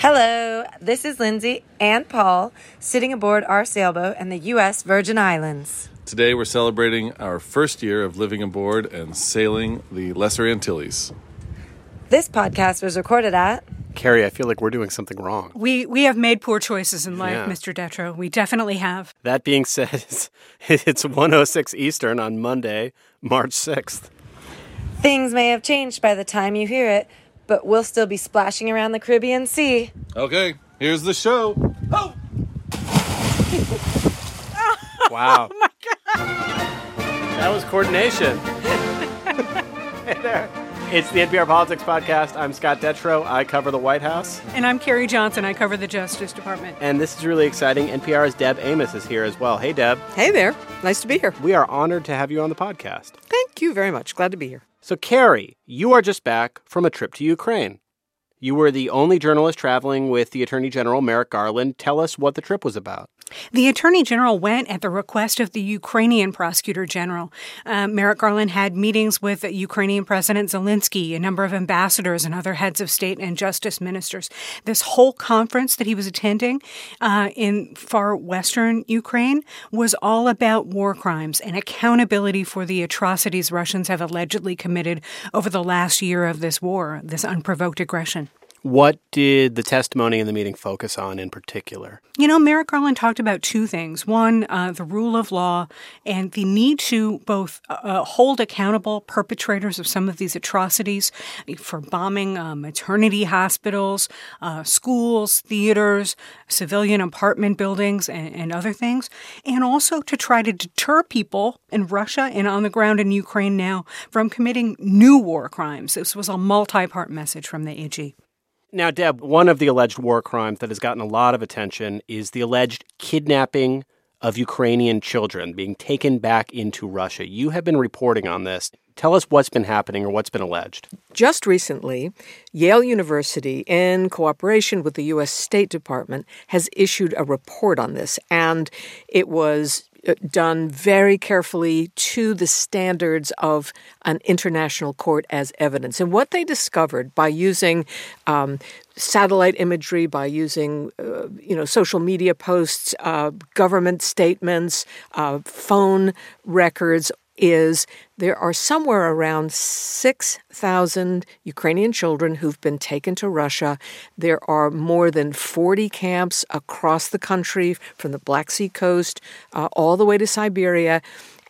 Hello, this is Lindsay and Paul sitting aboard our sailboat in the U.S. Virgin Islands. Today we're celebrating our first year of living aboard and sailing the Lesser Antilles. This podcast was recorded at Carrie, I feel like we're doing something wrong. We we have made poor choices in life, Yeah. Mr. Detrow. We definitely have. That being said, it's, it's 106 Eastern on Monday, March 6th. Things may have changed by the time you hear it, but we'll still be splashing around the Caribbean Sea. Okay, here's the show. Oh. Wow. oh my God. That was coordination. hey there. It's the NPR Politics Podcast. I'm Scott Detrow. I cover the White House. And I'm Carrie Johnson. I cover the Justice Department. And this is really exciting. NPR's Deb Amos is here as well. Hey, Deb. Hey there. Nice to be here. We are honored to have you on the podcast. Thank you very much. Glad to be here. So, Carrie, you are just back from a trip to Ukraine. You were the only journalist traveling with the Attorney General, Merrick Garland. Tell us what the trip was about. The Attorney General went at the request of the Ukrainian Prosecutor General. Uh, Merrick Garland had meetings with Ukrainian President Zelensky, a number of ambassadors, and other heads of state and justice ministers. This whole conference that he was attending uh, in far western Ukraine was all about war crimes and accountability for the atrocities Russians have allegedly committed over the last year of this war, this unprovoked aggression. What did the testimony in the meeting focus on in particular? You know, Merrick Garland talked about two things. One, uh, the rule of law and the need to both uh, hold accountable perpetrators of some of these atrocities for bombing uh, maternity hospitals, uh, schools, theaters, civilian apartment buildings, and, and other things. And also to try to deter people in Russia and on the ground in Ukraine now from committing new war crimes. This was a multi part message from the AG. Now, Deb, one of the alleged war crimes that has gotten a lot of attention is the alleged kidnapping of Ukrainian children being taken back into Russia. You have been reporting on this. Tell us what's been happening or what's been alleged. Just recently, Yale University, in cooperation with the U.S. State Department, has issued a report on this, and it was done very carefully to the standards of an international court as evidence. And what they discovered by using um, satellite imagery, by using uh, you know social media posts, uh, government statements, uh, phone records, is there are somewhere around 6,000 Ukrainian children who've been taken to Russia. There are more than 40 camps across the country, from the Black Sea coast uh, all the way to Siberia.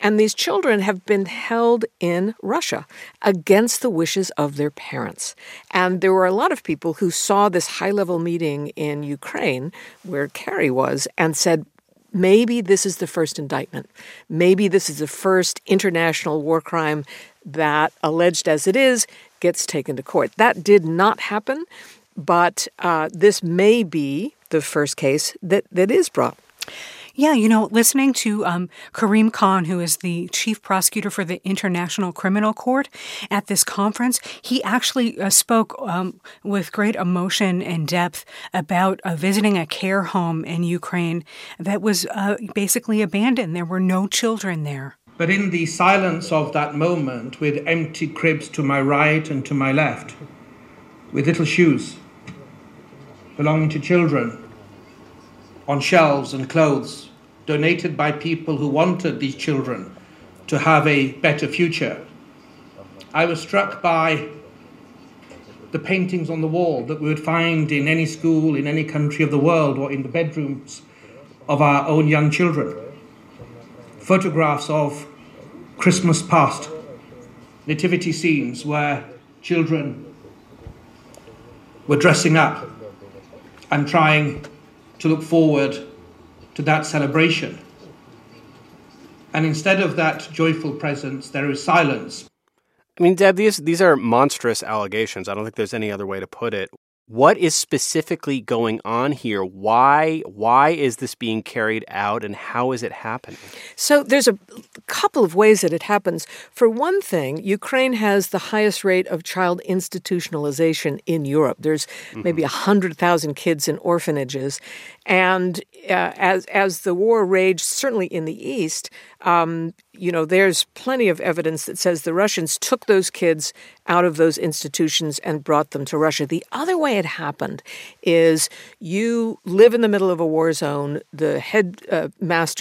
And these children have been held in Russia against the wishes of their parents. And there were a lot of people who saw this high level meeting in Ukraine, where Carrie was, and said, maybe this is the first indictment. Maybe this is the first international war crime that, alleged as it is, gets taken to court. That did not happen, but uh, this may be the first case that, that is brought. Yeah, you know, listening to um, Karim Khan, who is the chief prosecutor for the International Criminal Court, at this conference, he actually uh, spoke um, with great emotion and depth about uh, visiting a care home in Ukraine that was uh, basically abandoned. There were no children there. But in the silence of that moment, with empty cribs to my right and to my left, with little shoes belonging to children on shelves and clothes donated by people who wanted these children to have a better future, I was struck by the paintings on the wall that we would find in any school, in any country of the world, or in the bedrooms of our own young children. Photographs of Christmas past, nativity scenes where children were dressing up and trying to look forward to that celebration. And instead of that joyful presence, there is silence. I mean, Deb, these these are monstrous allegations. I don't think there's any other way to put it. What is specifically going on here? Why why is this being carried out and how is it happening? So there's a couple of ways that it happens. For one thing, Ukraine has the highest rate of child institutionalization in Europe. There's maybe 100,000 kids in orphanages. And uh, as, as the war raged, certainly in the East, Um, you know, there's plenty of evidence that says the Russians took those kids out of those institutions and brought them to Russia. The other way it happened is you live in the middle of a war zone. The head uh,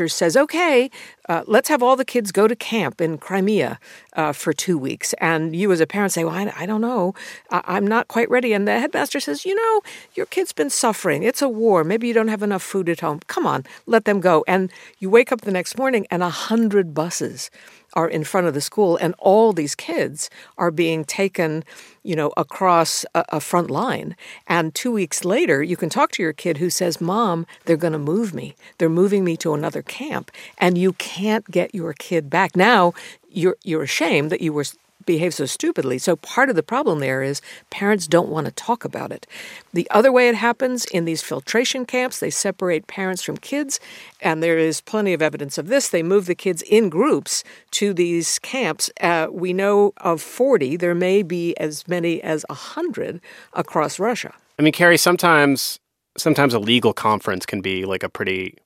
says, okay, uh, let's have all the kids go to camp in Crimea uh, for two weeks. And you, as a parent, say, well, I, I don't know. I, am not quite ready. And the headmaster says, you know, your kid's been suffering. It's a war. Maybe you don't have enough food at home. Come on, let them go. And you wake up the next morning and a hundred buses are in front of the school, and all these kids are being taken, you know, across a, a, front line. And two weeks later, you can talk to your kid who says, Mom, they're going to move me. They're moving me to another camp. And you can't get your kid back. Now, you're, you're ashamed that you were behave so stupidly. So part of the problem there is parents don't want to talk about it. The other way it happens in these filtration camps, they separate parents from kids, and there is plenty of evidence of this. They move the kids in groups to these camps. Uh, we know of 40. There may be as many as 100 across Russia. I mean, Carrie, sometimes sometimes a legal conference can be like a pretty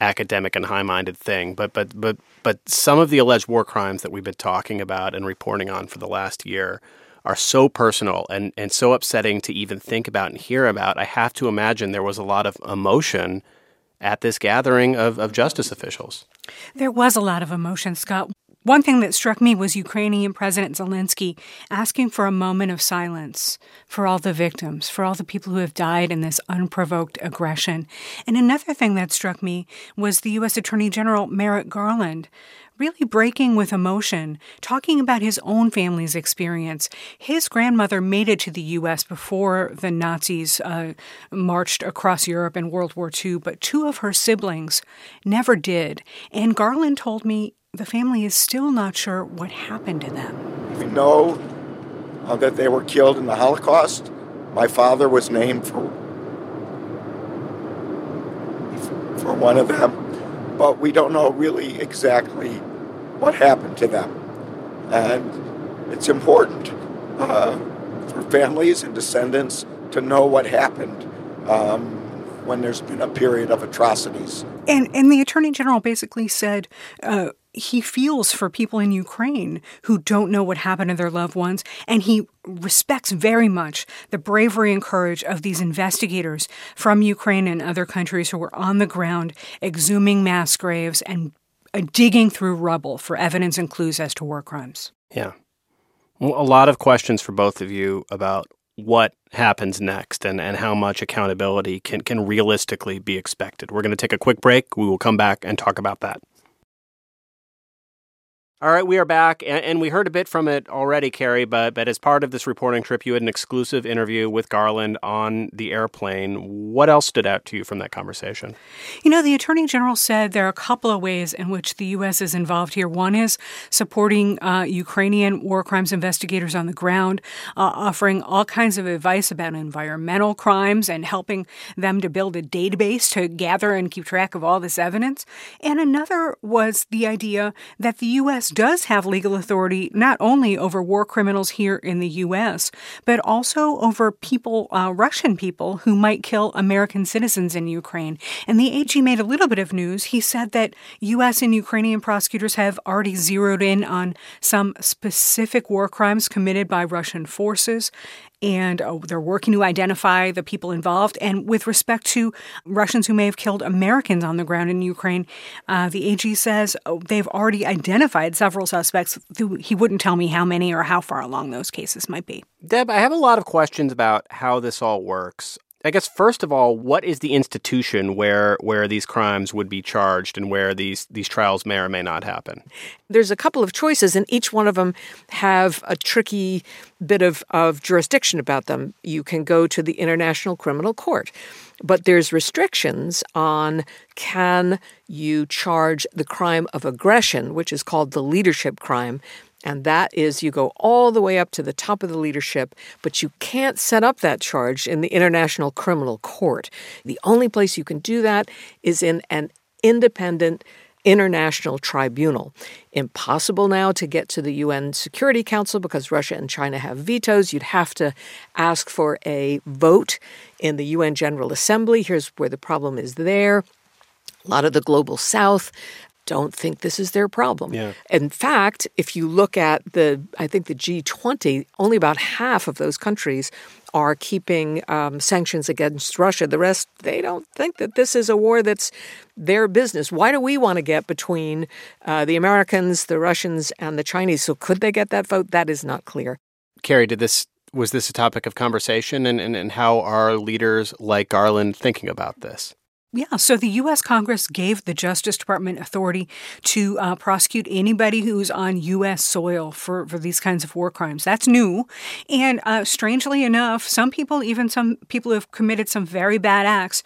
academic and high-minded thing, but but but but some of the alleged war crimes that we've been talking about and reporting on for the last year are so personal and and so upsetting to even think about and hear about. I have to imagine there was a lot of emotion at this gathering of, of justice officials. There was a lot of emotion, Scott. One thing that struck me was Ukrainian President Zelensky asking for a moment of silence for all the victims, for all the people who have died in this unprovoked aggression. And another thing that struck me was the U.S. Attorney General Merrick Garland really breaking with emotion, talking about his own family's experience. His grandmother made it to the U.S. before the Nazis uh, marched across Europe in World War II, but two of her siblings never did. And Garland told me the family is still not sure what happened to them. We know uh, that they were killed in the Holocaust. My father was named for for one of them, but we don't know really exactly what happened to them. And it's important uh, for families and descendants to know what happened um, when there's been a period of atrocities. And and the attorney general basically said. Uh, he feels for people in Ukraine who don't know what happened to their loved ones, and he respects very much the bravery and courage of these investigators from Ukraine and other countries who were on the ground exhuming mass graves and digging through rubble for evidence and clues as to war crimes. Yeah. A lot of questions for both of you about what happens next and, and how much accountability can, can realistically be expected. We're going to take a quick break. We will come back and talk about that. All right, we are back, and, we heard a bit from it already, Carrie. But but as part of this reporting trip, you had an exclusive interview with Garland on the airplane. What else stood out to you from that conversation? You know, the Attorney General said there are a couple of ways in which the U.S. is involved here. One is supporting uh, Ukrainian war crimes investigators on the ground, uh, offering all kinds of advice about environmental crimes and helping them to build a database to gather and keep track of all this evidence. And another was the idea that the U.S does have legal authority not only over war criminals here in the U.S., but also over people, uh, Russian people, who might kill American citizens in Ukraine. And the AG made a little bit of news. He said that U.S. and Ukrainian prosecutors have already zeroed in on some specific war crimes committed by Russian forces and uh, they're working to identify the people involved. And with respect to Russians who may have killed Americans on the ground in Ukraine, uh, the AG says oh, they've already identified several suspects. He wouldn't tell me how many or how far along those cases might be. Deb, I have a lot of questions about how this all works. I guess first of all, what is the institution where where these crimes would be charged and where these these trials may or may not happen? There's a couple of choices, and each one of them have a tricky bit of, of jurisdiction about them. You can go to the International Criminal Court, but there's restrictions on can you charge the crime of aggression, which is called the leadership crime, and that is you go all the way up to the top of the leadership, but you can't set up that charge in the International Criminal Court. The only place you can do that is in an independent international tribunal. Impossible now to get to the UN Security Council because Russia and China have vetoes. You'd have to ask for a vote in the UN General Assembly. Here's where the problem is there. A lot of the global south don't think this is their problem. Yeah. In fact, if you look at the, I think the G20, only about half of those countries are keeping um, sanctions against Russia. The rest, they don't think that this is a war that's their business. Why do we want to get between uh, the Americans, the Russians, and the Chinese? So could they get that vote? That is not clear. Carrie, did this was this a topic of conversation, and, and, and how are leaders like Garland thinking about this? Yeah, so the U.S. Congress gave the Justice Department authority to uh, prosecute anybody who's on U.S. soil for, for these kinds of war crimes. That's new. And uh, strangely enough, some people, even some people who have committed some very bad acts,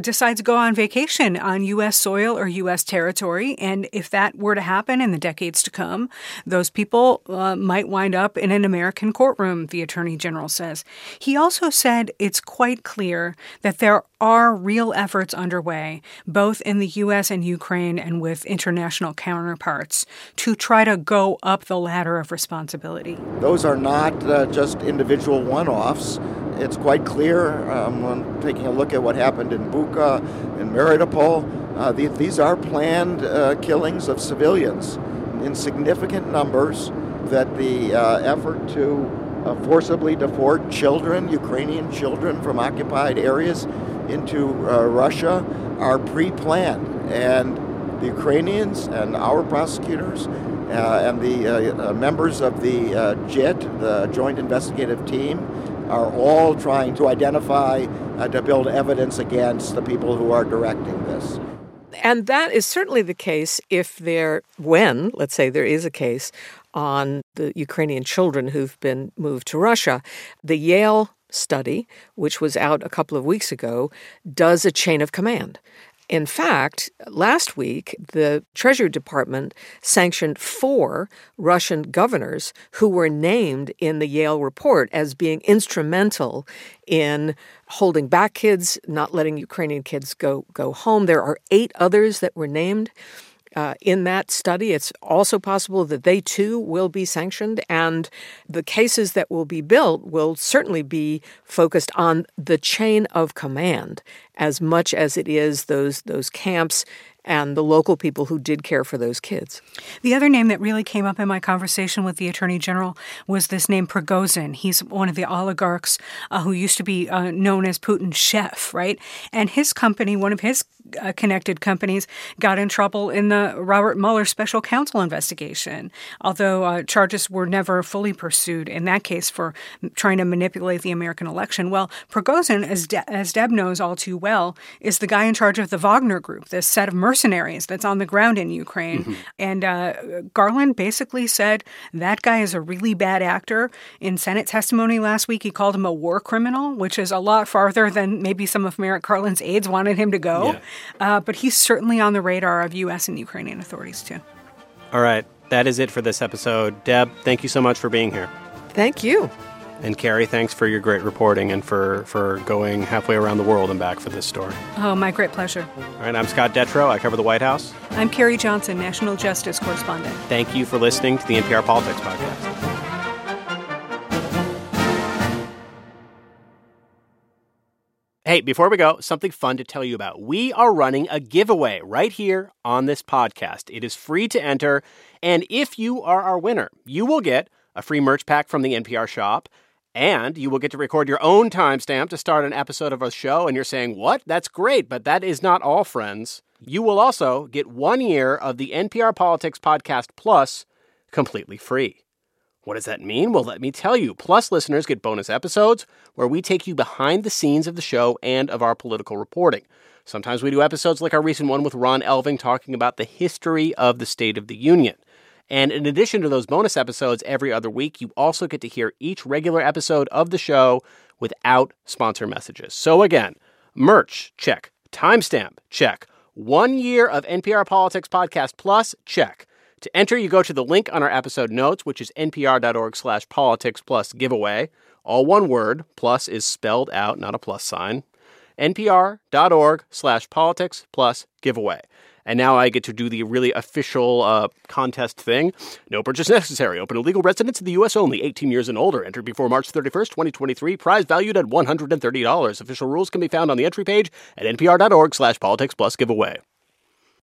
decide to go on vacation on U.S. soil or U.S. territory. And if that were to happen in the decades to come, those people uh, might wind up in an American courtroom, the Attorney General says. He also said it's quite clear that there are real efforts underway, both in the U.S. and Ukraine and with international counterparts, to try to go up the ladder of responsibility. Those are not uh, just individual one offs. It's quite clear um, when taking a look at what happened in Bucha, in Mariupol. Uh, the, these are planned uh, killings of civilians in significant numbers. That the uh, effort to uh, forcibly deport children, Ukrainian children from occupied areas, into uh, Russia are pre planned. And the Ukrainians and our prosecutors uh, and the uh, uh members of the uh, JIT, the Joint Investigative Team, are all trying to identify, uh, to build evidence against the people who are directing this. And that is certainly the case if there, when, let's say there is a case on the Ukrainian children who've been moved to Russia. The Yale study, which was out a couple of weeks ago, does a chain of command. In fact, last week, the Treasury Department sanctioned four Russian governors who were named in the Yale report as being instrumental in holding back kids, not letting Ukrainian kids go, go home. There are eight others that were named. Uh, in that study, it's also possible that they too will be sanctioned, and the cases that will be built will certainly be focused on the chain of command as much as it is those those camps and the local people who did care for those kids. The other name that really came up in my conversation with the Attorney General was this name Prigozhin. He's one of the oligarchs uh, who used to be uh, known as Putin's chef, right? And his company, one of his uh, connected companies, got in trouble in the Robert Mueller special counsel investigation, although uh, charges were never fully pursued in that case for trying to manipulate the American election. Well, Prigozhin, as, De- as Deb knows all too well, is the guy in charge of the Wagner Group, this set of mercenaries that's on the ground in Ukraine. Mm-hmm. And uh, Garland basically said that guy is a really bad actor. In Senate testimony last week, he called him a war criminal, which is a lot farther than maybe some of Merrick Garland's aides wanted him to go. Yeah. Uh, but he's certainly on the radar of U.S. and Ukrainian authorities, too. All right. That is it for this episode. Deb, thank you so much for being here. Thank you. And Carrie, thanks for your great reporting and for, for going halfway around the world and back for this story. Oh, my great pleasure. All right, I'm Scott Detrow. I cover the White House. I'm Carrie Johnson, National Justice Correspondent. Thank you for listening to the NPR Politics Podcast. Hey, before we go, something fun to tell you about. We are running a giveaway right here on this podcast. It is free to enter, and if you are our winner, you will get a free merch pack from the NPR shop, and you will get to record your own timestamp to start an episode of a show. And you're saying, What? That's great, but that is not all, friends. You will also get one year of the NPR Politics Podcast Plus completely free. What does that mean? Well, let me tell you. Plus, listeners get bonus episodes where we take you behind the scenes of the show and of our political reporting. Sometimes we do episodes like our recent one with Ron Elving talking about the history of the State of the Union. And in addition to those bonus episodes every other week, you also get to hear each regular episode of the show without sponsor messages. So again, merch, check. Timestamp, check. One year of NPR Politics Podcast Plus, check. To enter, you go to the link on our episode notes, which is npr.org slash politics plus giveaway. All one word, plus is spelled out, not a plus sign. npr.org slash politics plus giveaway. And now I get to do the really official uh, contest thing. No purchase necessary. Open to legal residents in the U.S. only, 18 years and older. Entered before March 31st, 2023. Prize valued at $130. Official rules can be found on the entry page at npr.org slash politics plus giveaway.